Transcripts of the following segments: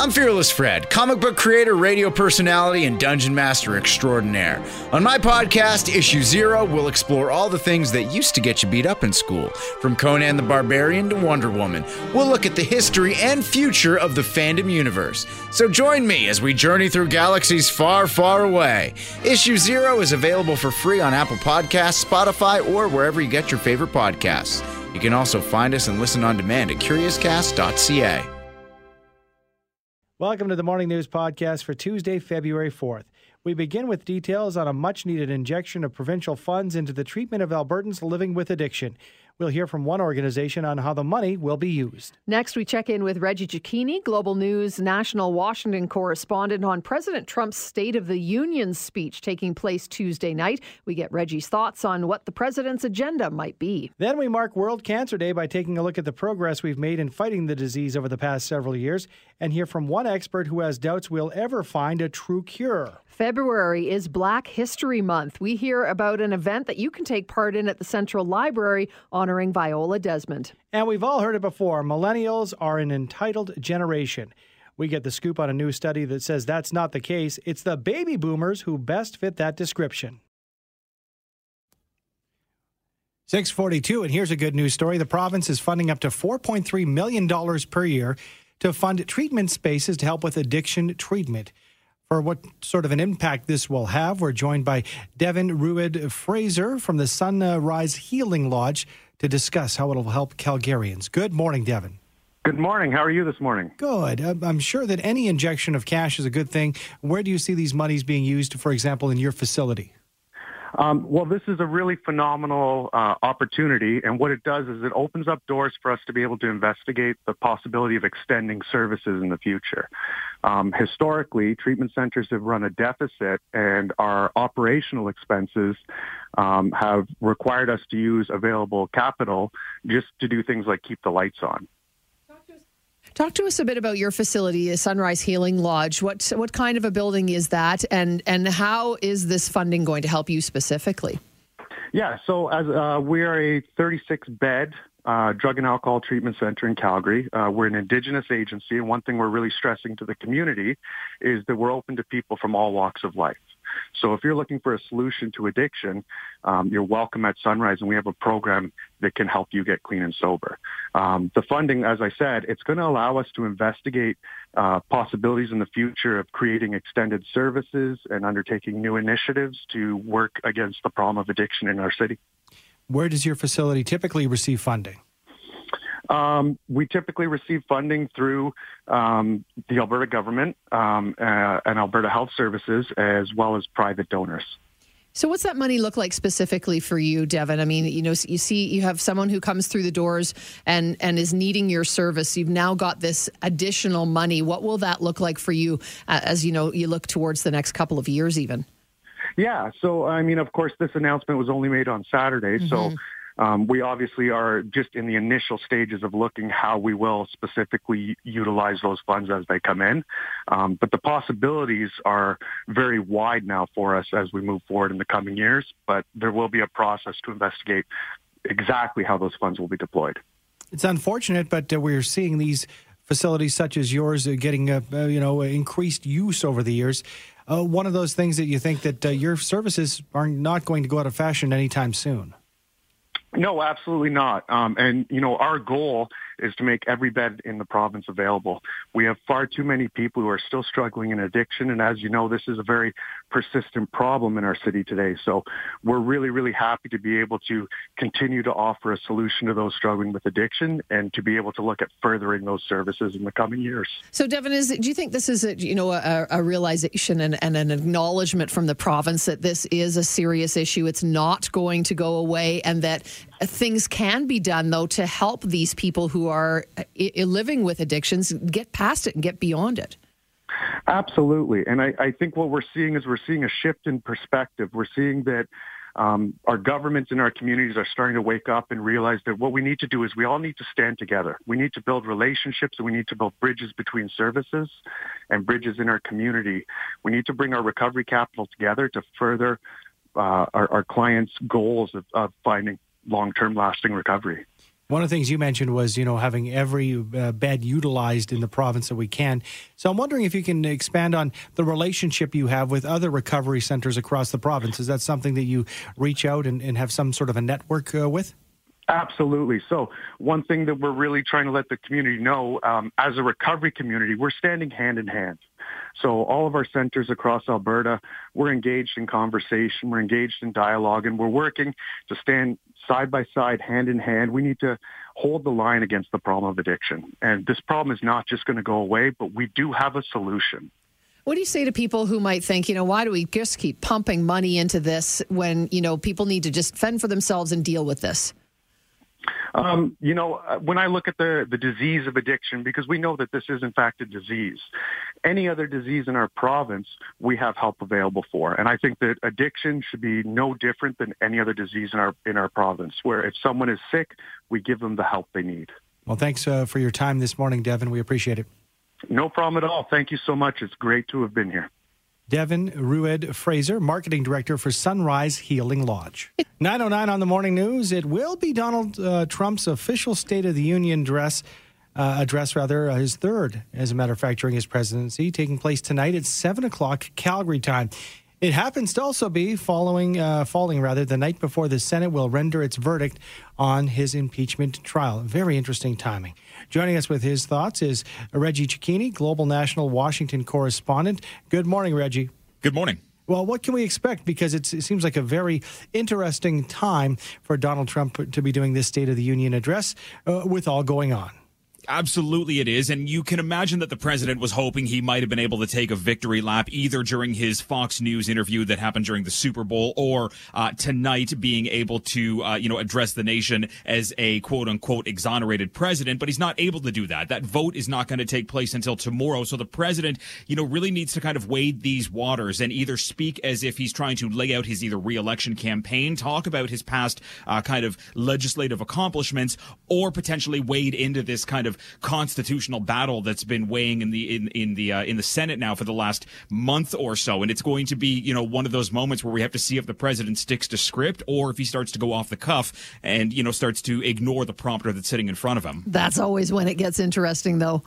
I'm Fearless Fred, comic book creator, radio personality, and dungeon master extraordinaire. On my podcast, Issue Zero, we'll explore all the things that used to get you beat up in school, from Conan the Barbarian to Wonder Woman. We'll look at the history and future of the fandom universe. So join me as we journey through galaxies far, far away. Issue Zero is available for free on Apple Podcasts, Spotify, or wherever you get your favorite podcasts. You can also find us and listen on demand at curiouscast.ca. Welcome to the Morning News Podcast for Tuesday, February 4th. We begin with details on a much needed injection of provincial funds into the treatment of Albertans living with addiction. We'll hear from one organization on how the money will be used. Next, we check in with Reggie Cecchini, Global News national Washington correspondent, on President Trump's State of the Union speech taking place Tuesday night. We get Reggie's thoughts on what the president's agenda might be. Then we mark World Cancer Day by taking a look at the progress we've made in fighting the disease over the past several years and hear from one expert who has doubts we'll ever find a true cure. February is Black History Month. We hear about an event that you can take part in at the Central Library honoring Viola Desmond. And we've all heard it before millennials are an entitled generation. We get the scoop on a new study that says that's not the case. It's the baby boomers who best fit that description. 642, and here's a good news story. The province is funding up to $4.3 million per year to fund treatment spaces to help with addiction treatment for what sort of an impact this will have. We're joined by Devin Ruid Fraser from the Sunrise Healing Lodge to discuss how it'll help Calgarians. Good morning, Devin. Good morning. How are you this morning? Good. I'm sure that any injection of cash is a good thing. Where do you see these monies being used, for example, in your facility? Um, well, this is a really phenomenal uh, opportunity, and what it does is it opens up doors for us to be able to investigate the possibility of extending services in the future. Um, historically, treatment centers have run a deficit, and our operational expenses um, have required us to use available capital just to do things like keep the lights on. Talk to us a bit about your facility, Sunrise Healing Lodge. What what kind of a building is that, and and how is this funding going to help you specifically? Yeah, so as uh, we are a 36 bed uh, drug and alcohol treatment center in Calgary. Uh, we're an Indigenous agency, and one thing we're really stressing to the community is that we're open to people from all walks of life. So if you're looking for a solution to addiction, um, you're welcome at Sunrise, and we have a program that can help you get clean and sober. Um, the funding, as I said, it's going to allow us to investigate uh, possibilities in the future of creating extended services and undertaking new initiatives to work against the problem of addiction in our city. Where does your facility typically receive funding? Um, we typically receive funding through um, the Alberta government um, uh, and Alberta Health Services, as well as private donors. So, what's that money look like specifically for you, Devin? I mean, you know, you see, you have someone who comes through the doors and and is needing your service. You've now got this additional money. What will that look like for you uh, as you know you look towards the next couple of years, even? Yeah. So, I mean, of course, this announcement was only made on Saturday. Mm-hmm. So um, we obviously are just in the initial stages of looking how we will specifically utilize those funds as they come in. Um, but the possibilities are very wide now for us as we move forward in the coming years. But there will be a process to investigate exactly how those funds will be deployed. It's unfortunate, but uh, we're seeing these facilities such as yours uh, getting uh, you know increased use over the years. Uh, one of those things that you think that uh, your services are not going to go out of fashion anytime soon. No, absolutely not. Um, and you know, our goal is to make every bed in the province available. We have far too many people who are still struggling in addiction, and as you know, this is a very persistent problem in our city today. So we're really, really happy to be able to continue to offer a solution to those struggling with addiction and to be able to look at furthering those services in the coming years. So, Devin, is do you think this is a, you know a, a realization and, and an acknowledgement from the province that this is a serious issue? It's not going to go away, and that things can be done though to help these people who are uh, living with addictions get past it and get beyond it. Absolutely. And I, I, think what we're seeing is we're seeing a shift in perspective. We're seeing that um, our governments and our communities are starting to wake up and realize that what we need to do is we all need to stand together. We need to build relationships and we need to build bridges between services and bridges in our community. We need to bring our recovery capital together to further uh, our, our, clients' goals of, of finding long-term lasting recovery. One of the things you mentioned was, you know, having every uh, bed utilized in the province that we can. So I'm wondering if you can expand on the relationship you have with other recovery centers across the province. Is that something that you reach out and, and have some sort of a network uh, with? Absolutely. So one thing that we're really trying to let the community know, um, as a recovery community, we're standing hand in hand. So all of our centers across Alberta, we're engaged in conversation, we're engaged in dialogue, and we're working to stand side by side, hand in hand. We need to hold the line against the problem of addiction. And this problem is not just going to go away, but we do have a solution. What do you say to people who might think, you know, why do we just keep pumping money into this when, you know, people need to just fend for themselves and deal with this? Um, you know, uh, when I look at the, the disease of addiction, because we know that this is in fact a disease, any other disease in our province, we have help available for. And I think that addiction should be no different than any other disease in our, in our province, where if someone is sick, we give them the help they need. Well, thanks uh, for your time this morning, Devin. We appreciate it. No problem at all. Thank you so much. It's great to have been here. Devin Rued Fraser, Marketing Director for Sunrise Healing Lodge. 909 on the morning news. It will be Donald uh, Trump's official State of the Union address, uh, address rather, uh, his third, as a matter of fact, during his presidency, taking place tonight at 7 o'clock Calgary time. It happens to also be following, uh, falling rather, the night before the Senate will render its verdict on his impeachment trial. Very interesting timing. Joining us with his thoughts is Reggie Cecchini, Global National Washington correspondent. Good morning, Reggie. Good morning. Well, what can we expect? Because it seems like a very interesting time for Donald Trump to be doing this State of the Union address uh, with all going on. Absolutely, it is. And you can imagine that the president was hoping he might have been able to take a victory lap either during his Fox News interview that happened during the Super Bowl or uh, tonight being able to, uh, you know, address the nation as a quote unquote exonerated president. But he's not able to do that. That vote is not going to take place until tomorrow. So the president, you know, really needs to kind of wade these waters and either speak as if he's trying to lay out his either reelection campaign, talk about his past uh, kind of legislative accomplishments, or potentially wade into this kind of constitutional battle that's been weighing in the in in the uh, in the Senate now for the last month or so, and it's going to be you know one of those moments where we have to see if the president sticks to script or if he starts to go off the cuff and you know starts to ignore the prompter that's sitting in front of him. That's always when it gets interesting, though.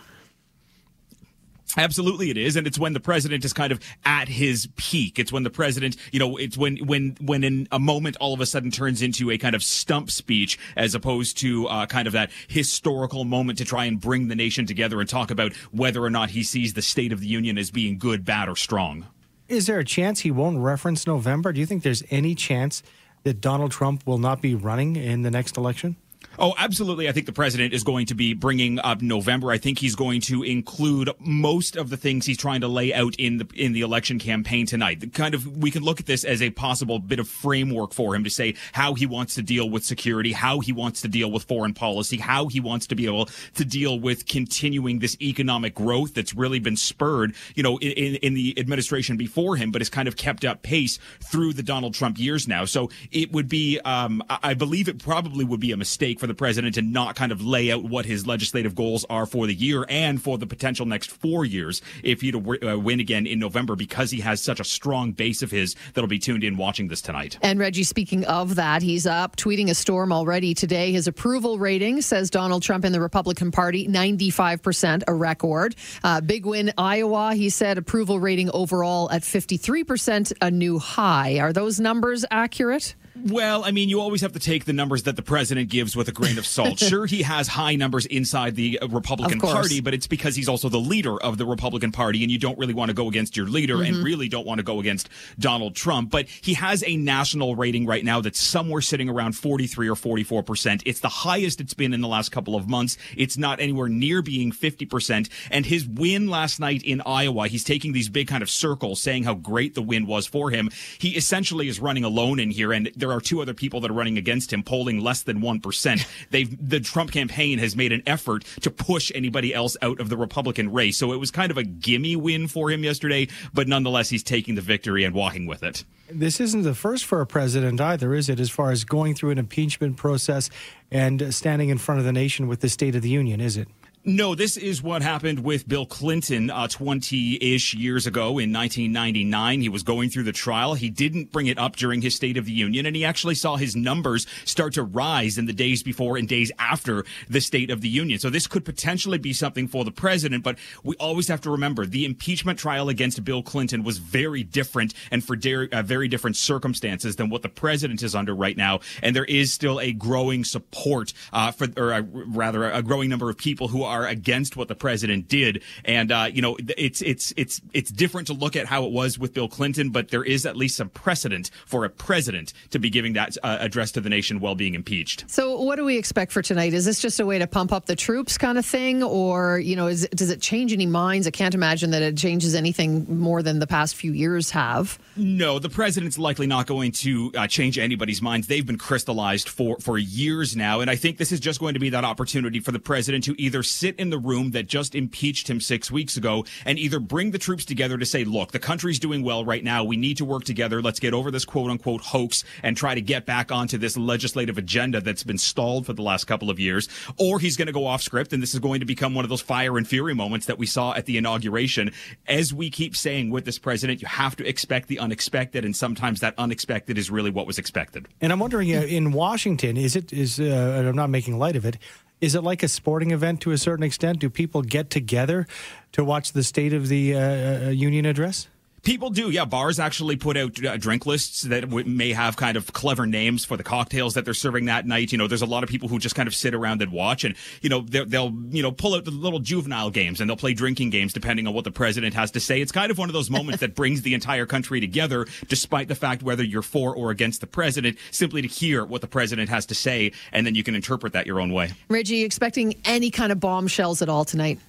Absolutely, it is, and it's when the president is kind of at his peak. It's when the president, you know, it's when when when in a moment all of a sudden turns into a kind of stump speech as opposed to uh, kind of that historical moment to try and bring the nation together and talk about whether or not he sees the State of the Union as being good, bad, or strong. Is there a chance he won't reference November? Do you think there's any chance that Donald Trump will not be running in the next election? Oh, absolutely. I think the president is going to be bringing up November. I think he's going to include most of the things he's trying to lay out in the in the election campaign tonight. The kind of we can look at this as a possible bit of framework for him to say how he wants to deal with security, how he wants to deal with foreign policy, how he wants to be able to deal with continuing this economic growth that's really been spurred, you know, in, in the administration before him, but has kind of kept up pace through the Donald Trump years now. So it would be, um, I believe it probably would be a mistake for the president to not kind of lay out what his legislative goals are for the year and for the potential next four years if he'd uh, win again in November because he has such a strong base of his that'll be tuned in watching this tonight. And Reggie, speaking of that, he's up tweeting a storm already today. His approval rating says Donald Trump in the Republican Party, 95%, a record. Uh, big win Iowa, he said approval rating overall at 53%, a new high. Are those numbers accurate? Well, I mean, you always have to take the numbers that the president gives with a grain of salt. sure, he has high numbers inside the uh, Republican Party, but it's because he's also the leader of the Republican Party, and you don't really want to go against your leader mm-hmm. and really don't want to go against Donald Trump. But he has a national rating right now that's somewhere sitting around 43 or 44 percent. It's the highest it's been in the last couple of months. It's not anywhere near being 50 percent. And his win last night in Iowa, he's taking these big kind of circles saying how great the win was for him. He essentially is running alone in here, and there are two other people that are running against him, polling less than 1%. They've, the Trump campaign has made an effort to push anybody else out of the Republican race. So it was kind of a gimme win for him yesterday, but nonetheless, he's taking the victory and walking with it. This isn't the first for a president either, is it? As far as going through an impeachment process and standing in front of the nation with the State of the Union, is it? No, this is what happened with Bill Clinton 20 uh, ish years ago in 1999. He was going through the trial. He didn't bring it up during his State of the Union, and he actually saw his numbers start to rise in the days before and days after the State of the Union. So this could potentially be something for the president, but we always have to remember the impeachment trial against Bill Clinton was very different and for de- uh, very different circumstances than what the president is under right now. And there is still a growing support uh, for, or uh, rather, a growing number of people who are against what the president did. And uh, you know, it's it's it's it's different to look at how it was with Bill Clinton, but there is at least some precedent for a president to be giving that uh, address to the nation while being impeached. So, what do we expect for tonight? Is this just a way to pump up the troops, kind of thing, or you know, is, does it change any minds? I can't imagine that it changes anything more than the past few years have. No, the president's likely not going to uh, change anybody's minds. They've been crystallized for for years now, and I think this is just going to be that opportunity for the president to either sit in the room that just impeached him six weeks ago and either bring the troops together to say, look, the country's doing well right now. We need to work together. Let's get over this quote unquote hoax and try to get back onto this legislative agenda that's been stalled for the last couple of years. Or he's going to go off script and this is going to become one of those fire and fury moments that we saw at the inauguration. As we keep saying with this president, you have to expect the unexpected. And sometimes that unexpected is really what was expected. And I'm wondering uh, in Washington, is it, is, uh, I'm not making light of it, is it like a sporting event to a certain extent? Do people get together to watch the State of the uh, uh Union address? People do, yeah. Bars actually put out uh, drink lists that w- may have kind of clever names for the cocktails that they're serving that night. You know, there's a lot of people who just kind of sit around and watch, and you know, they'll you know pull out the little juvenile games and they'll play drinking games depending on what the president has to say. It's kind of one of those moments that brings the entire country together, despite the fact whether you're for or against the president, simply to hear what the president has to say, and then you can interpret that your own way. Reggie, expecting any kind of bombshells at all tonight?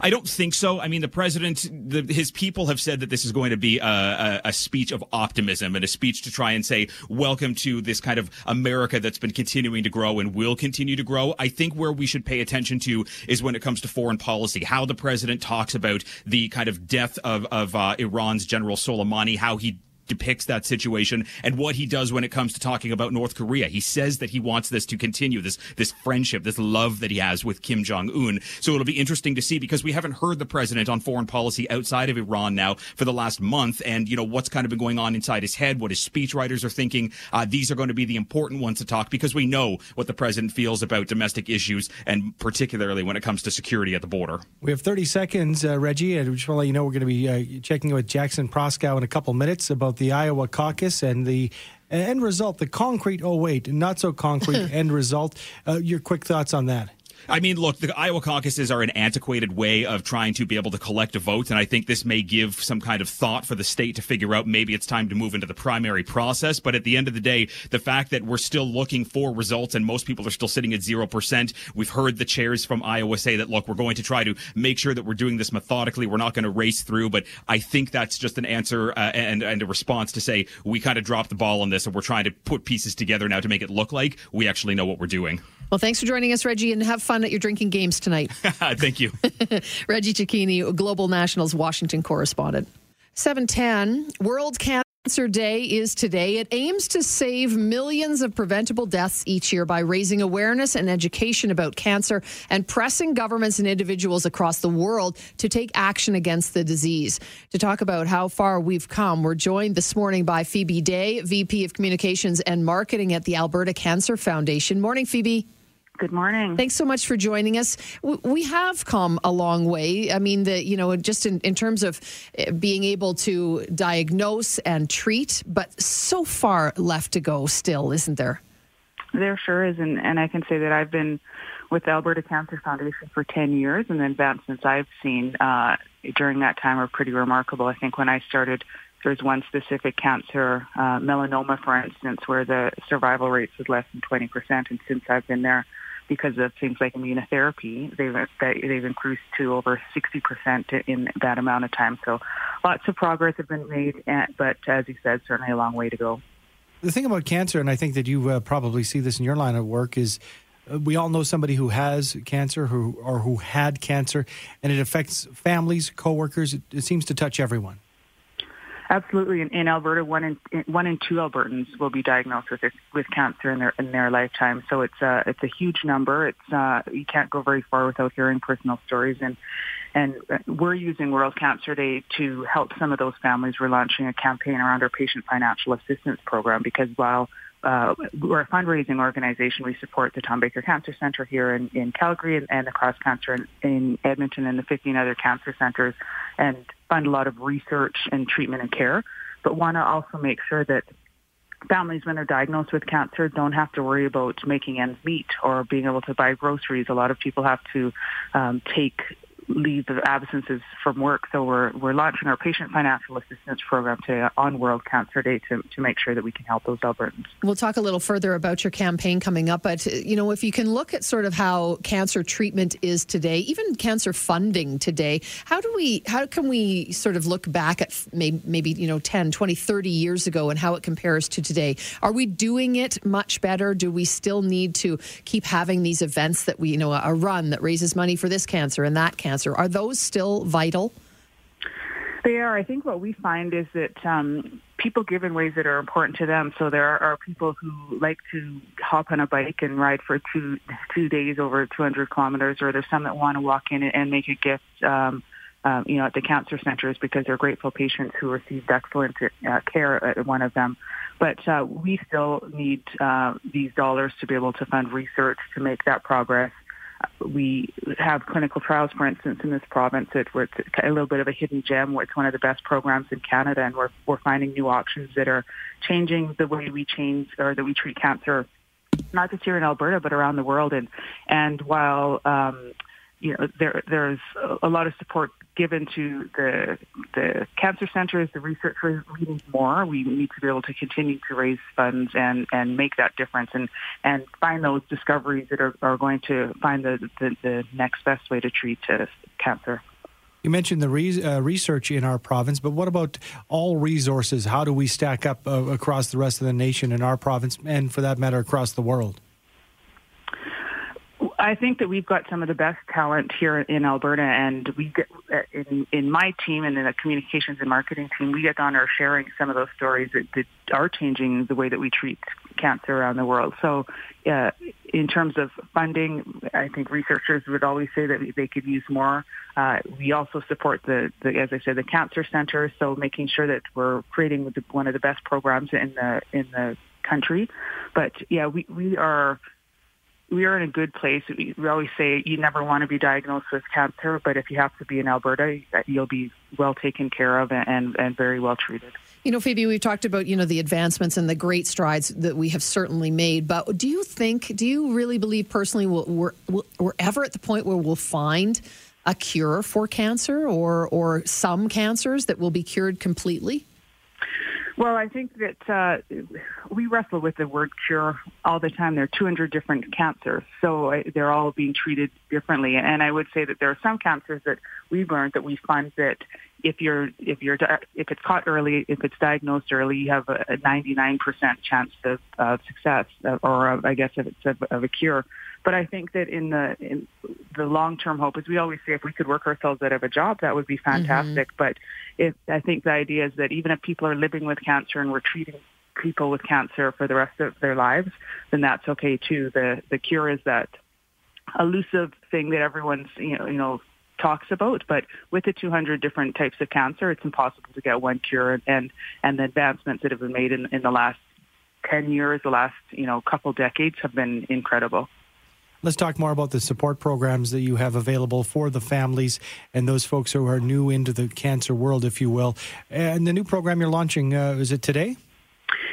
I don't think so. I mean, the president, the, his people have said that this is going to be a, a, a, speech of optimism and a speech to try and say, welcome to this kind of America that's been continuing to grow and will continue to grow. I think where we should pay attention to is when it comes to foreign policy, how the president talks about the kind of death of, of uh, Iran's General Soleimani, how he depicts that situation and what he does when it comes to talking about North Korea. He says that he wants this to continue, this this friendship, this love that he has with Kim Jong Un. So it'll be interesting to see because we haven't heard the president on foreign policy outside of Iran now for the last month, and you know what's kind of been going on inside his head, what his speechwriters are thinking. Uh, these are going to be the important ones to talk because we know what the president feels about domestic issues and particularly when it comes to security at the border. We have 30 seconds, uh, Reggie, we just want to let you know we're going to be uh, checking with Jackson Proskow in a couple minutes about the Iowa caucus and the end result, the concrete, oh, wait, not so concrete end result. Uh, your quick thoughts on that? I mean, look, the Iowa caucuses are an antiquated way of trying to be able to collect a vote, and I think this may give some kind of thought for the state to figure out maybe it's time to move into the primary process. But at the end of the day, the fact that we're still looking for results and most people are still sitting at 0%, we've heard the chairs from Iowa say that, look, we're going to try to make sure that we're doing this methodically. We're not going to race through, but I think that's just an answer uh, and, and a response to say we kind of dropped the ball on this and we're trying to put pieces together now to make it look like we actually know what we're doing. Well, thanks for joining us, Reggie, and have fun at your drinking games tonight. Thank you. Reggie Cecchini, Global Nationals Washington correspondent. 710, World. Cancer Day is today. It aims to save millions of preventable deaths each year by raising awareness and education about cancer and pressing governments and individuals across the world to take action against the disease. To talk about how far we've come, we're joined this morning by Phoebe Day, VP of Communications and Marketing at the Alberta Cancer Foundation. Morning, Phoebe. Good morning. Thanks so much for joining us. We have come a long way. I mean, the you know, just in, in terms of eh, being able to diagnose and treat, but so far left to go still, isn't there? There sure is, and, and I can say that I've been with the Alberta Cancer Foundation for 10 years, and the advancements I've seen uh, during that time are pretty remarkable. I think when I started, there was one specific cancer, uh, melanoma, for instance, where the survival rates was less than 20%, and since I've been there, because of things like immunotherapy, they've they've increased to over 60% in that amount of time. So lots of progress have been made, but as you said, certainly a long way to go. The thing about cancer, and I think that you uh, probably see this in your line of work, is uh, we all know somebody who has cancer who or who had cancer, and it affects families, coworkers. It, it seems to touch everyone. Absolutely. In, in Alberta, one in one in two Albertans will be diagnosed with with cancer in their in their lifetime. So it's a it's a huge number. It's uh, you can't go very far without hearing personal stories. And and we're using World Cancer Day to help some of those families. We're launching a campaign around our patient financial assistance program because while uh, we're a fundraising organization. We support the Tom Baker Cancer Center here in, in Calgary and, and the Cross Cancer in, in Edmonton and the 15 other cancer centers and fund a lot of research and treatment and care, but want to also make sure that families when they're diagnosed with cancer don't have to worry about making ends meet or being able to buy groceries. A lot of people have to um, take leave of absences from work. So we're we're launching our patient financial assistance program to on World Cancer Day to, to make sure that we can help those Albertans. We'll talk a little further about your campaign coming up, but you know if you can look at sort of how cancer treatment is today, even cancer funding today, how do we how can we sort of look back at maybe, maybe you know 10, 20, 30 years ago and how it compares to today? Are we doing it much better? Do we still need to keep having these events that we you know a run that raises money for this cancer and that cancer? Cancer. Are those still vital? They are. I think what we find is that um, people give in ways that are important to them. So there are people who like to hop on a bike and ride for two two days over 200 kilometers, or there's some that want to walk in and make a gift. Um, um, you know, at the cancer centers because they're grateful patients who received excellent uh, care at one of them. But uh, we still need uh, these dollars to be able to fund research to make that progress we have clinical trials, for instance, in this province. It, it's a little bit of a hidden gem. It's one of the best programs in Canada, and we're we're finding new options that are changing the way we change or that we treat cancer, not just here in Alberta, but around the world. And and while um, you know there there's a lot of support given to the the cancer centers, the researchers, we need more. We need to be able to continue to raise funds and, and make that difference and, and find those discoveries that are, are going to find the, the, the next best way to treat uh, cancer. You mentioned the re- uh, research in our province, but what about all resources? How do we stack up uh, across the rest of the nation in our province and, for that matter, across the world? I think that we've got some of the best talent here in Alberta, and we get in, in my team and in the communications and marketing team, we get on our sharing some of those stories that, that are changing the way that we treat cancer around the world. So, uh, in terms of funding, I think researchers would always say that they could use more. Uh, we also support the, the, as I said, the cancer centers. So, making sure that we're creating one of the best programs in the in the country. But yeah, we we are we are in a good place. We, always say you never want to be diagnosed with cancer, but if you have to be in Alberta, you'll be well taken care of and, and very well treated. You know, Phoebe, we've talked about, you know, the advancements and the great strides that we have certainly made. But do you think, do you really believe personally we're, we're, we're ever at the point where we'll find a cure for cancer or, or some cancers that will be cured completely? Well, I think that uh, we wrestle with the word cure all the time. There are 200 different cancers, so they're all being treated differently. And I would say that there are some cancers that we've learned that we find that if you're if you're if it's caught early, if it's diagnosed early, you have a 99% chance of, of success, or of, I guess if it's of, of a cure. But I think that in the in the long term hope, as we always say, if we could work ourselves out of a job, that would be fantastic. Mm-hmm. But if I think the idea is that even if people are living with cancer and we're treating people with cancer for the rest of their lives, then that's okay too. The the cure is that elusive thing that everyone's you know you know talks about, but with the 200 different types of cancer, it's impossible to get one cure. And and the advancements that have been made in, in the last 10 years, the last you know couple decades, have been incredible. Let's talk more about the support programs that you have available for the families and those folks who are new into the cancer world, if you will. And the new program you're launching, uh, is it today?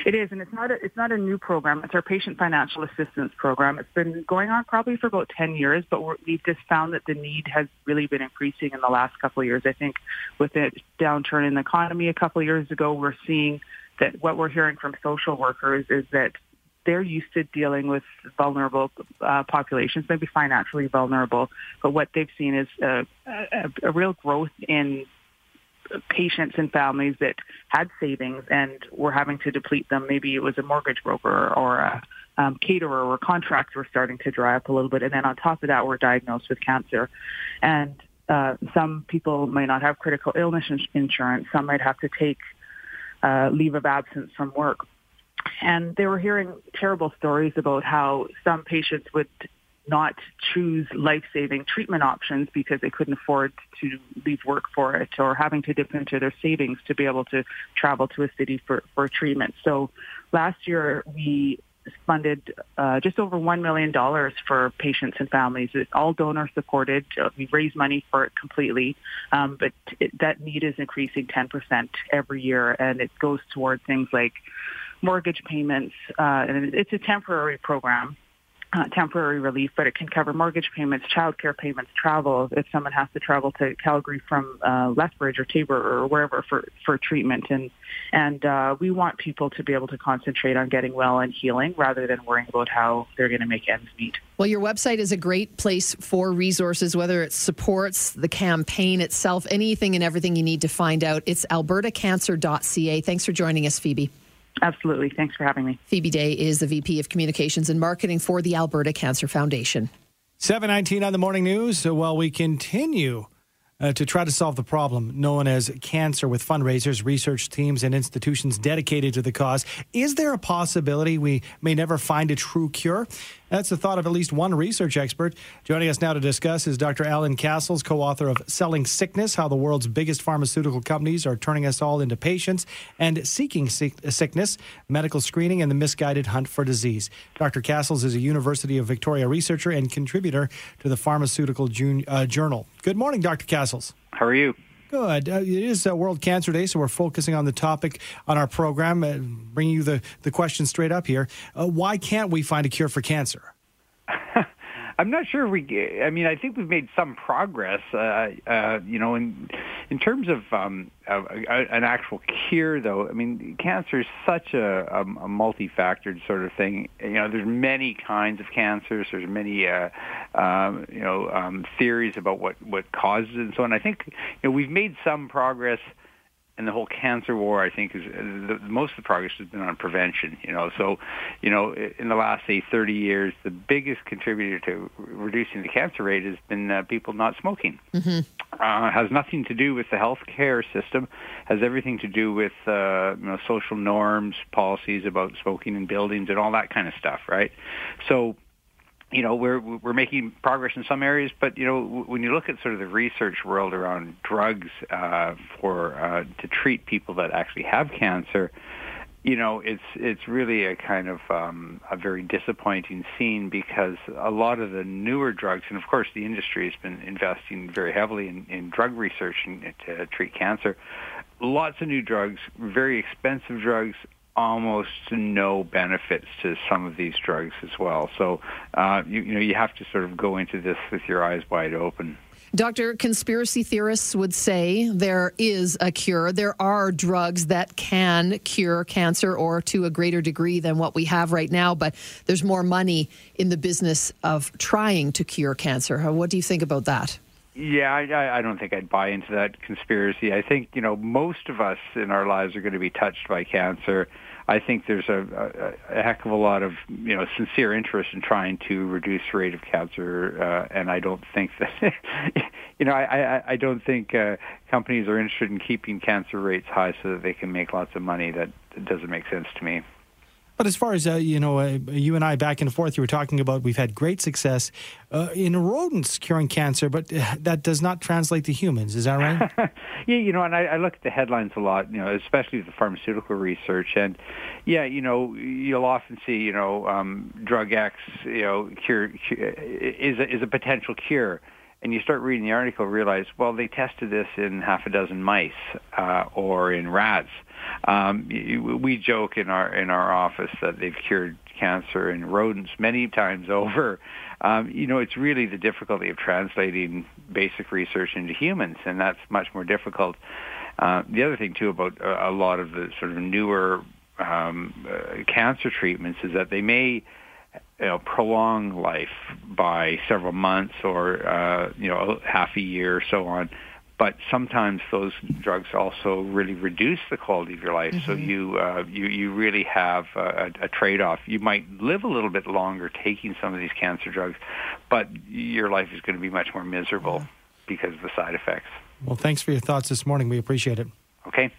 It is, and it's not a, it's not a new program. It's our patient financial assistance program. It's been going on probably for about 10 years, but we've just found that the need has really been increasing in the last couple of years. I think with the downturn in the economy a couple of years ago, we're seeing that what we're hearing from social workers is that they're used to dealing with vulnerable uh, populations, maybe financially vulnerable, but what they've seen is a, a, a real growth in patients and families that had savings and were having to deplete them. Maybe it was a mortgage broker or a um, caterer or contracts were starting to dry up a little bit. And then on top of that, we're diagnosed with cancer. And uh, some people might not have critical illness insurance. Some might have to take uh, leave of absence from work. And they were hearing terrible stories about how some patients would not choose life-saving treatment options because they couldn't afford to leave work for it or having to dip into their savings to be able to travel to a city for, for treatment. So last year we funded uh, just over $1 million for patients and families. It's all donor supported. We raise money for it completely, um, but it, that need is increasing 10% every year, and it goes toward things like mortgage payments. Uh, and it's a temporary program uh, temporary relief, but it can cover mortgage payments, childcare payments, travel if someone has to travel to Calgary from uh, Lethbridge or Taber or wherever for, for treatment. And and uh, we want people to be able to concentrate on getting well and healing rather than worrying about how they're going to make ends meet. Well, your website is a great place for resources, whether it supports the campaign itself, anything and everything you need to find out. It's albertacancer.ca. Thanks for joining us, Phoebe. Absolutely. Thanks for having me. Phoebe Day is the VP of Communications and Marketing for the Alberta Cancer Foundation. 719 on the morning news. So while we continue uh, to try to solve the problem known as cancer with fundraisers, research teams, and institutions dedicated to the cause. Is there a possibility we may never find a true cure? That's the thought of at least one research expert. Joining us now to discuss is Dr. Alan Cassels, co author of Selling Sickness How the World's Biggest Pharmaceutical Companies Are Turning Us All into Patients, and Seeking Sickness Medical Screening and the Misguided Hunt for Disease. Dr. Cassels is a University of Victoria researcher and contributor to the Pharmaceutical Jun- uh, Journal. Good morning, Dr. Cassels. How are you? Good. Uh, it is uh, World Cancer Day, so we're focusing on the topic on our program, uh, bringing you the, the question straight up here. Uh, why can't we find a cure for cancer? I'm not sure if we. I mean, I think we've made some progress. Uh, uh, you know, in in terms of um, a, an actual cure, though. I mean, cancer is such a, a, a multi-factored sort of thing. You know, there's many kinds of cancers. There's many, uh, um, you know, um, theories about what what causes it and so on. I think you know we've made some progress and the whole cancer war, I think, is the, most of the progress has been on prevention. You know, so you know, in the last say 30 years, the biggest contributor to reducing the cancer rate has been uh, people not smoking. Mm-hmm. Uh, has nothing to do with the health care system. Has everything to do with uh, you know social norms, policies about smoking in buildings, and all that kind of stuff, right? So you know we're we're making progress in some areas, but you know when you look at sort of the research world around drugs uh, for uh, to treat people that actually have cancer, you know it's it's really a kind of um, a very disappointing scene because a lot of the newer drugs, and of course the industry has been investing very heavily in, in drug research to treat cancer. Lots of new drugs, very expensive drugs, almost no benefits to some of these drugs as well. So, uh, you, you know, you have to sort of go into this with your eyes wide open. Doctor, conspiracy theorists would say there is a cure. There are drugs that can cure cancer or to a greater degree than what we have right now, but there's more money in the business of trying to cure cancer. What do you think about that? Yeah, I, I don't think I'd buy into that conspiracy. I think, you know, most of us in our lives are going to be touched by cancer. I think there's a, a, a heck of a lot of you know sincere interest in trying to reduce the rate of cancer, uh, and I don't think that you know I, I, I don't think uh, companies are interested in keeping cancer rates high so that they can make lots of money. That doesn't make sense to me. But as far as uh, you know, uh, you and I back and forth, you were talking about we've had great success uh, in rodents curing cancer, but uh, that does not translate to humans. Is that right? yeah, you know, and I, I, look at the headlines a lot, you know, especially the pharmaceutical research, and yeah, you know, you'll often see, you know, um, drug X, you know, cure, cure is a, is a potential cure and you start reading the article, realize, well, they tested this in half a dozen mice uh, or in rats. Um, we joke in our in our office that they've cured cancer in rodents many times over. Um, you know, it's really the difficulty of translating basic research into humans, and that's much more difficult. Uh, the other thing too about a, lot of the sort of newer um, uh, cancer treatments is that they may you know, prolong life by several months or uh, you know half a year or so on. But sometimes those drugs also really reduce the quality of your life. Mm-hmm. So you uh, you you really have a, a trade-off. You might live a little bit longer taking some of these cancer drugs, but your life is going to be much more miserable because of the side effects. Well, thanks for your thoughts this morning. We appreciate it. Okay.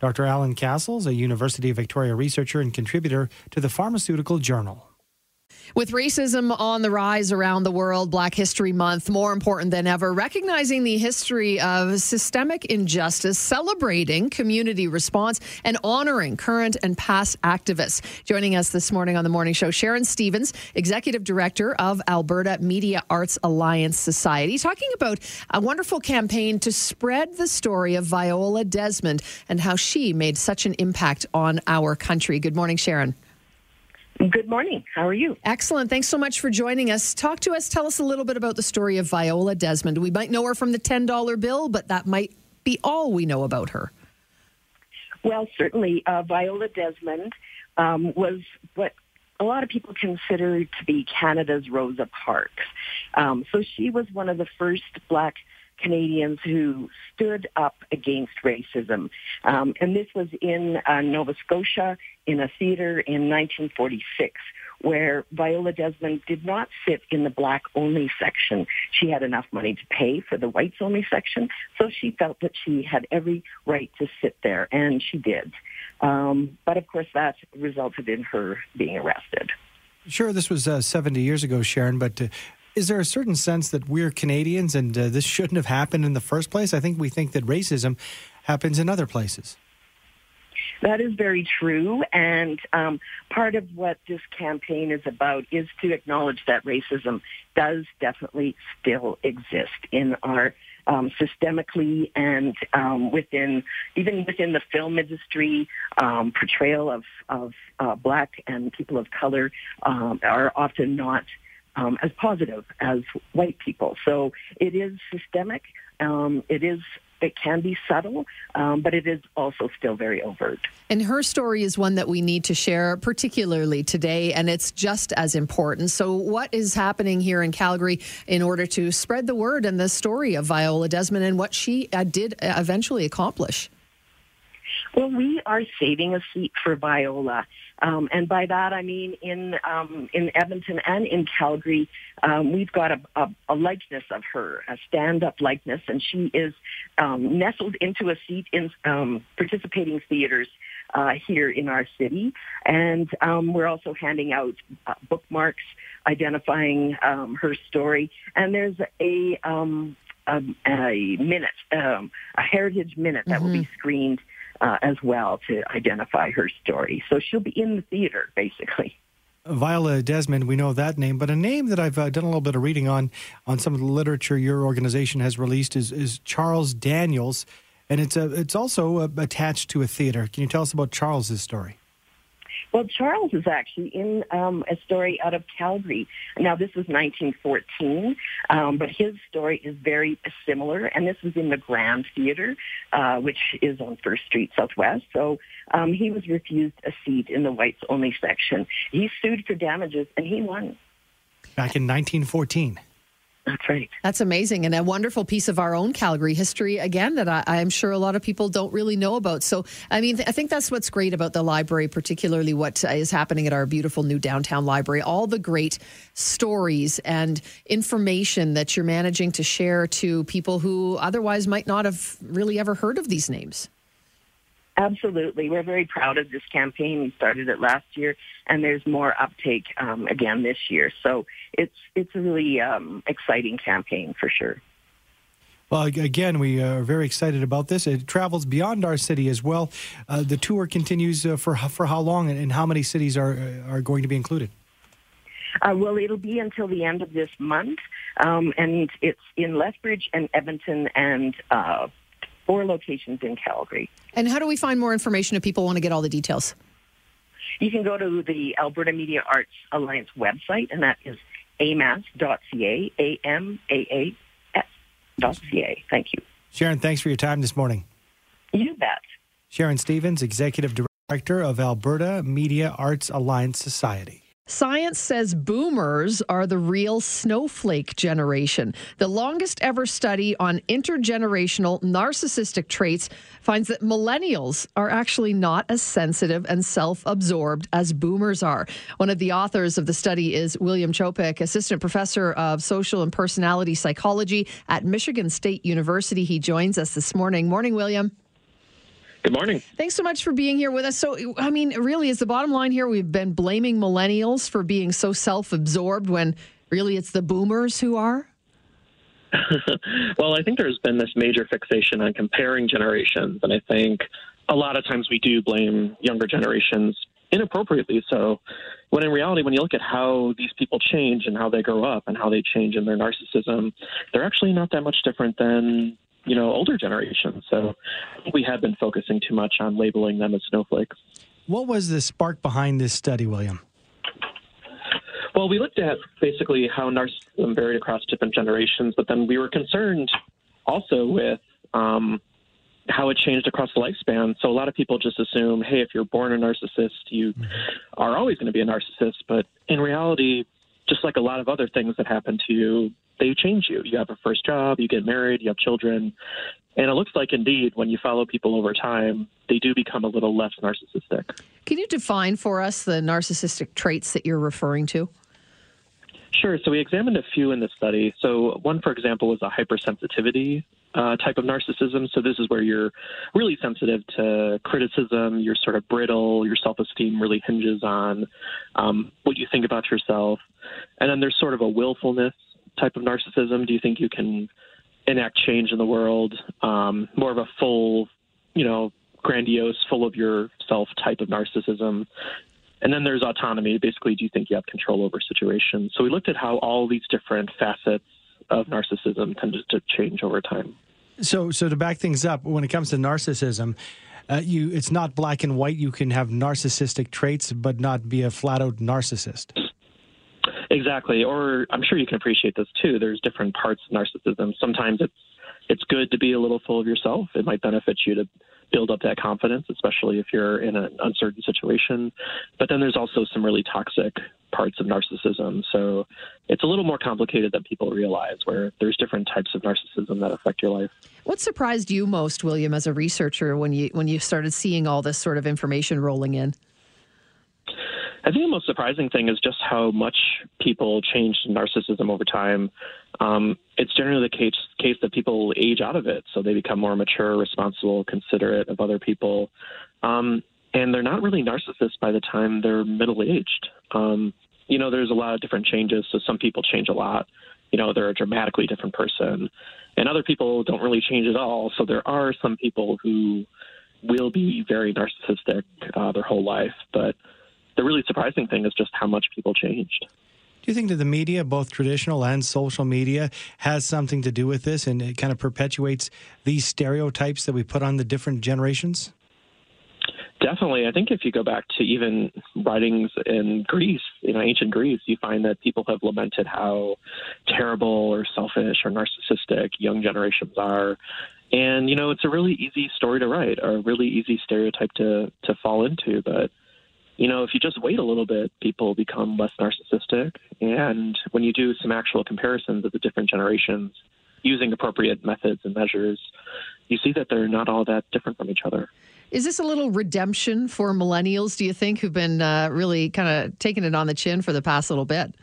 Dr. Alan Cassels, a University of Victoria researcher and contributor to the Pharmaceutical Journal. With racism on the rise around the world, Black History Month more important than ever, recognizing the history of systemic injustice, celebrating community response, and honoring current and past activists. Joining us this morning on the morning show, Sharon Stevens, Executive Director of Alberta Media Arts Alliance Society, talking about a wonderful campaign to spread the story of Viola Desmond and how she made such an impact on our country. Good morning, Sharon. Good morning. How are you? Excellent. Thanks so much for joining us. Talk to us. Tell us a little bit about the story of Viola Desmond. We might know her from the $10 bill, but that might be all we know about her. Well, certainly, uh, Viola Desmond um, was what a lot of people consider to be Canada's Rosa Parks. Um, so she was one of the first black Canadians who stood up against racism. Um, and this was in uh, Nova Scotia in a theater in 1946 where Viola Desmond did not sit in the black only section. She had enough money to pay for the whites only section, so she felt that she had every right to sit there, and she did. Um, but of course, that resulted in her being arrested. Sure, this was uh, 70 years ago, Sharon, but uh, is there a certain sense that we're Canadians and uh, this shouldn't have happened in the first place? I think we think that racism happens in other places. That is very true. And um, part of what this campaign is about is to acknowledge that racism does definitely still exist in our um, systemically and um, within even within the film industry, um, portrayal of of uh, black and people of color um, are often not um, as positive as white people. So it is systemic. Um, it is it can be subtle, um, but it is also still very overt. And her story is one that we need to share, particularly today, and it's just as important. So, what is happening here in Calgary in order to spread the word and the story of Viola Desmond and what she uh, did eventually accomplish? Well, we are saving a seat for Viola. Um, and by that I mean in um, in Edmonton and in Calgary, um, we've got a, a, a, likeness of her, a stand-up likeness, and she is um, nestled into a seat in um, participating theaters uh, here in our city. And um, we're also handing out uh, bookmarks identifying her story. And there's a a, a minute, a heritage minute that mm-hmm. will be mm-hmm. screened uh, as well to identify her story. So she'll be in the theater, basically. Viola Desmond, we know that name, but a name that I've uh, done a little bit of reading on on some of the literature your organization has released is, is Charles Daniels, and it's a, it's also uh, attached to a theater. Can you tell us about Charles's story? Well, Charles is actually in um, a story out of Calgary. Now, this was 1914, um, but his story is very similar, and this was in the Grand Theater, uh, which is on First Street Southwest. So um, he was refused a seat in the whites only section. He sued for damages, and he won. Back in 1914. That's right. That's amazing. And a wonderful piece of our own Calgary history, again, that I, am sure a lot of people don't really know about. So, I mean, I think that's what's great about the library, particularly what is happening at our beautiful new downtown library. All the great stories and information that you're managing to share to people who otherwise might not have really ever heard of these names. Absolutely. We're very proud of this campaign. We started it last year, and there's more uptake um, again this year. So it's it's a really um, exciting campaign for sure. Well, again, we are very excited about this. It travels beyond our city as well. Uh, the tour continues uh, for for how long, and how many cities are are going to be included? Uh, well, it'll be until the end of this month, um, and it's in Lethbridge and Edmonton and uh, four locations in Calgary. And how do we find more information if people want to get all the details? You can go to the Alberta Media Arts Alliance website, and that is amaas.ca, A-M-A-A-S.ca. Thank you. Sharon, thanks for your time this morning. You bet. Sharon Stevens, Executive Director of Alberta Media Arts Alliance Society. Science says boomers are the real snowflake generation. The longest ever study on intergenerational narcissistic traits finds that millennials are actually not as sensitive and self absorbed as boomers are. One of the authors of the study is William Chopik, assistant professor of social and personality psychology at Michigan State University. He joins us this morning. Morning, William. Good morning. Thanks so much for being here with us. So, I mean, really, is the bottom line here we've been blaming millennials for being so self absorbed when really it's the boomers who are? well, I think there's been this major fixation on comparing generations. And I think a lot of times we do blame younger generations inappropriately so. When in reality, when you look at how these people change and how they grow up and how they change in their narcissism, they're actually not that much different than you know older generations. So we have been focusing too much on labeling them as snowflakes. What was the spark behind this study, William? Well, we looked at basically how narcissism varied across different generations, but then we were concerned also with um, how it changed across the lifespan. So a lot of people just assume, hey, if you're born a narcissist, you are always going to be a narcissist. But in reality, just like a lot of other things that happen to you, they change you. You have a first job, you get married, you have children. And it looks like indeed, when you follow people over time, they do become a little less narcissistic. Can you define for us the narcissistic traits that you're referring to? Sure. So we examined a few in the study. So one, for example, was a hypersensitivity uh, type of narcissism. So this is where you're really sensitive to criticism. You're sort of brittle. Your self-esteem really hinges on um, what you think about yourself. And then there's sort of a willfulness type of narcissism. Do you think you can enact change in the world? Um, more of a full, you know, grandiose, full of yourself type of narcissism. And then there's autonomy. Basically, do you think you have control over situations? So we looked at how all these different facets of narcissism tended to change over time. So, so to back things up, when it comes to narcissism, uh, you it's not black and white. You can have narcissistic traits, but not be a flat out narcissist. Exactly. Or I'm sure you can appreciate this too. There's different parts of narcissism. Sometimes it's it's good to be a little full of yourself. It might benefit you to build up that confidence, especially if you're in an uncertain situation. But then there's also some really toxic parts of narcissism. So it's a little more complicated than people realize, where there's different types of narcissism that affect your life. What surprised you most, William, as a researcher, when you when you started seeing all this sort of information rolling in? I think the most surprising thing is just how much people change narcissism over time. Um, it's generally the case, case that people age out of it, so they become more mature, responsible, considerate of other people, um, and they're not really narcissists by the time they're middle aged. Um, you know, there's a lot of different changes. So some people change a lot. You know, they're a dramatically different person, and other people don't really change at all. So there are some people who will be very narcissistic uh, their whole life, but the really surprising thing is just how much people changed. Do you think that the media, both traditional and social media, has something to do with this and it kind of perpetuates these stereotypes that we put on the different generations? Definitely. I think if you go back to even writings in Greece, you know, ancient Greece, you find that people have lamented how terrible or selfish or narcissistic young generations are. And, you know, it's a really easy story to write, or a really easy stereotype to, to fall into. But you know, if you just wait a little bit, people become less narcissistic. And when you do some actual comparisons of the different generations using appropriate methods and measures, you see that they're not all that different from each other. Is this a little redemption for millennials, do you think, who've been uh, really kind of taking it on the chin for the past little bit?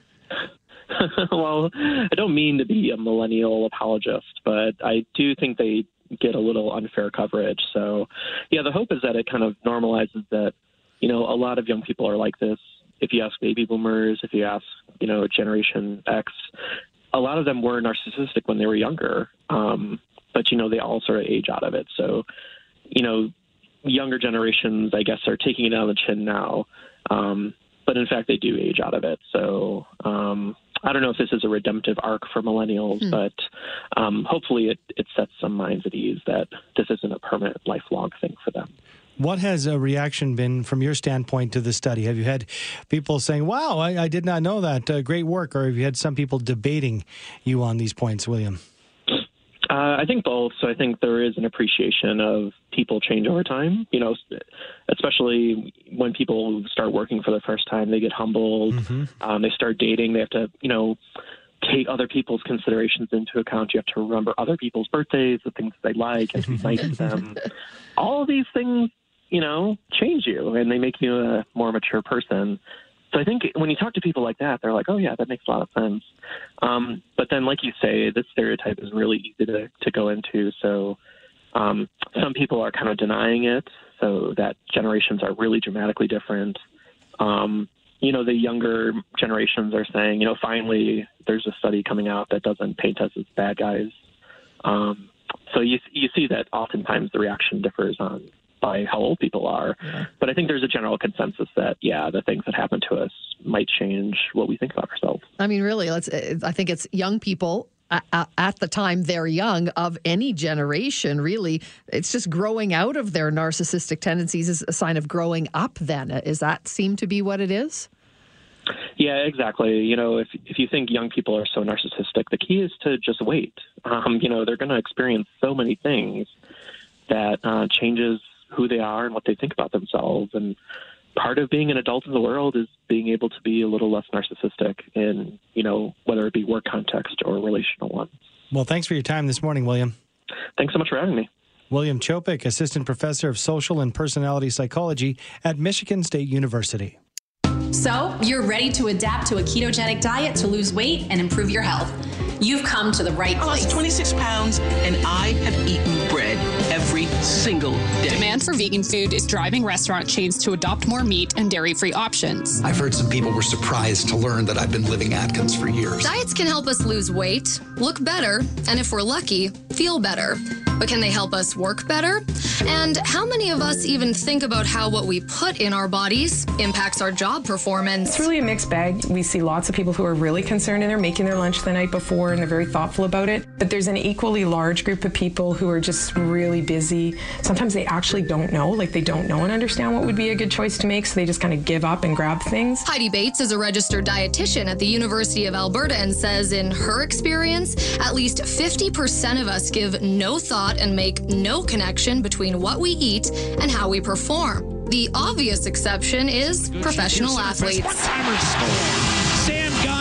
well, I don't mean to be a millennial apologist, but I do think they get a little unfair coverage. So, yeah, the hope is that it kind of normalizes that you know, a lot of young people are like this. If you ask baby boomers, if you ask, you know, Generation X, a lot of them were narcissistic when they were younger. Um, but, you know, they all sort of age out of it. So, you know, younger generations, I guess, are taking it on the chin now. Um, but in fact, they do age out of it. So, um, I don't know if this is a redemptive arc for millennials, hmm. but um, hopefully it, it sets some minds at ease that this isn't a permanent, lifelong thing for them. What has a reaction been from your standpoint to the study? Have you had people saying, wow, I, I did not know that, uh, great work, or have you had some people debating you on these points, William? Uh, I think both. So I think there is an appreciation of people change over time. You know, especially when people start working for the first time, they get humbled. Mm-hmm. Um, they start dating. They have to, you know, take other people's considerations into account. You have to remember other people's birthdays, the things they like, and be nice to them. All of these things you know, change you and they make you a more mature person. So I think when you talk to people like that, they're like, "Oh yeah, that makes a lot of sense." Um, but then, like you say, this stereotype is really easy to to go into. So Um, some people are kind of denying it, so that generations are really dramatically different. Um, you know, the younger generations are saying, you know, finally there's a study coming out that doesn't paint us as bad guys. Um, so you you see that oftentimes the reaction differs on by how old people are. Yeah. But I think there's a general consensus that yeah, the things that happen to us might change what we think about ourselves. I mean, really, let's. I think it's young people at the time they're young of any generation really it's just growing out of their narcissistic tendencies is a sign of growing up then is that seem to be what it is yeah exactly you know if if you think young people are so narcissistic the key is to just wait um, you know they're going to experience so many things that uh, changes who they are and what they think about themselves. And part of being an adult in the world is being able to be a little less narcissistic in, you know, whether it be work context or relational one. Well, thanks for your time this morning, William. Thanks so much for having me. William Chopik, Assistant Professor of Social and Personality Psychology at Michigan State University. So, you're ready to adapt to a ketogenic diet to lose weight and improve your health. You've come to the right place. I lost 26 pounds and I have eaten bread every single day. Demand for vegan food is driving restaurant chains to adopt more meat and dairy free options. I've heard some people were surprised to learn that I've been living Atkins for years. Diets can help us lose weight, look better, and if we're lucky, feel better. But can they help us work better? And how many of us even think about how what we put in our bodies impacts our job performance? It's really a mixed bag. We see lots of people who are really concerned and they're making their lunch the night before and they're very thoughtful about it. But there's an equally large group of people who are just really busy. Sometimes they actually don't know, like they don't know and understand what would be a good choice to make, so they just kind of give up and grab things. Heidi Bates is a registered dietitian at the University of Alberta and says in her experience, at least 50% of us give no thought thought and make no connection between what we eat and how we perform. The obvious exception is professional athletes.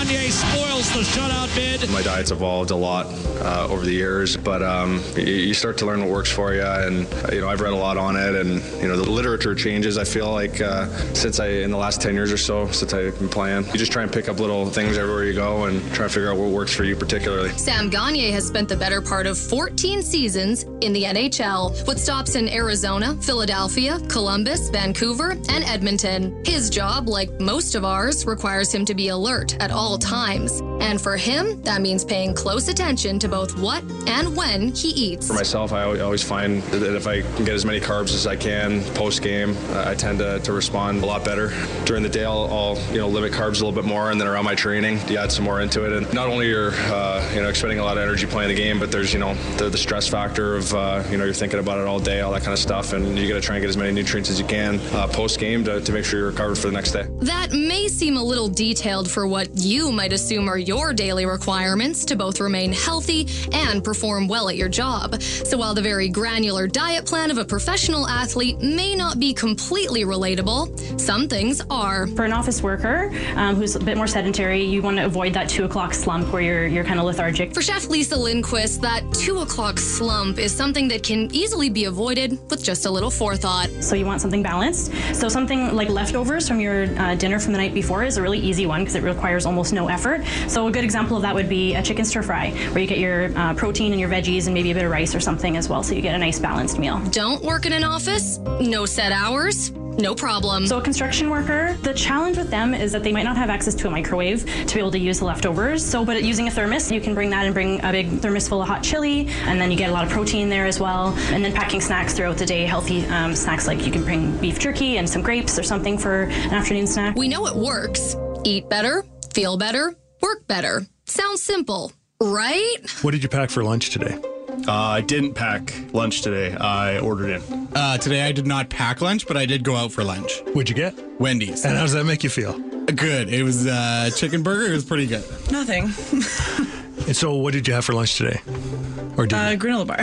Sam Gagner spoils the shutout bid. My diet's evolved a lot uh, over the years, but um, you, you, start to learn what works for you. And uh, you know, I've read a lot on it, and you know, the literature changes. I feel like uh, since I in the last ten years or so, since I've been playing, you just try and pick up little things everywhere you go and try to figure out what works for you particularly. Sam Gagner has spent the better part of 14 seasons in the NHL, with stops in Arizona, Philadelphia, Columbus, Vancouver, and Edmonton. His job, like most of ours, requires him to be alert alert at all times. And for him, that means paying close attention to both what and when he eats. For myself, I always find that if I can get as many carbs as I can post game, I tend to, to respond a lot better. During the day, I'll, I'll, you know limit carbs a little bit more, and then around my training, you add some more into it. And not only you're uh, you know expending a lot of energy playing the game, but there's you know the, the stress factor of uh, you know you're thinking about it all day, all that kind of stuff, and you got to try and get as many nutrients as you can uh, post game to, to make sure you're recovered for the next day. That may seem a little detailed for what you might assume are your daily requirements to both remain healthy and perform well at your job. So while the very granular diet plan of a professional athlete may not be completely relatable, some things are. For an office worker um, who's a bit more sedentary, you want to avoid that two o'clock slump where you're you're kind of lethargic. For Chef Lisa Lindquist, that two o'clock slump is something that can easily be avoided with just a little forethought. So you want something balanced. So something like leftovers from your uh, dinner from the night before is a really easy one because it requires almost no effort. So a good example of that would be a chicken stir fry, where you get your uh, protein and your veggies and maybe a bit of rice or something as well, so you get a nice balanced meal. Don't work in an office? No set hours? No problem. So, a construction worker, the challenge with them is that they might not have access to a microwave to be able to use the leftovers. So, but using a thermos, you can bring that and bring a big thermos full of hot chili, and then you get a lot of protein there as well. And then packing snacks throughout the day, healthy um, snacks like you can bring beef jerky and some grapes or something for an afternoon snack. We know it works. Eat better, feel better, work better. Sounds simple, right? What did you pack for lunch today? Uh, I didn't pack lunch today. I ordered in. Uh, today I did not pack lunch, but I did go out for lunch. What'd you get? Wendy's. And how does that make you feel? Good. It was uh, chicken burger. It was pretty good. Nothing. and so, what did you have for lunch today? Or did uh, granola bar.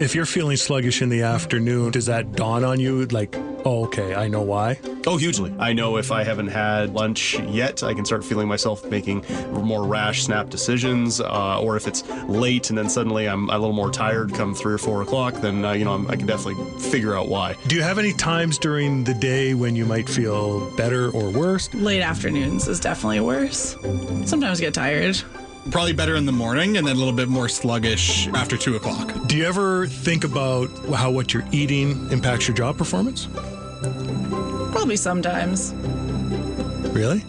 if you're feeling sluggish in the afternoon, does that dawn on you like, oh, okay, I know why? Oh, hugely. I know if I haven't had lunch yet, I can start feeling myself making more rash, snap decisions. Uh, or if it's late and then suddenly I'm a little more tired come three or four o'clock, then, uh, you know, I'm, i can definitely figure out why. Do you have any times during the day when you might feel better or worse? Late afternoons is definitely worse. Sometimes get tired. Probably better in the morning and then a little bit more sluggish after two o'clock. Do you ever think about how what you're eating impacts your job performance? Probably sometimes. Really?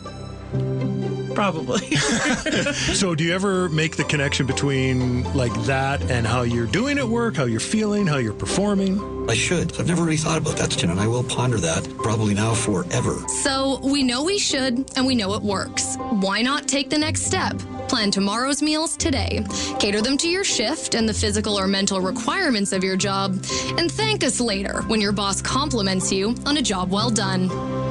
Probably. so do you ever make the connection between like that and how you're doing at work, how you're feeling, how you're performing? I should. I've never really thought about that, Tim, and I will ponder that probably now forever. So we know we should, and we know it works. Why not take the next step? Plan tomorrow's meals today. Cater them to your shift and the physical or mental requirements of your job. And thank us later when your boss compliments you on a job well done.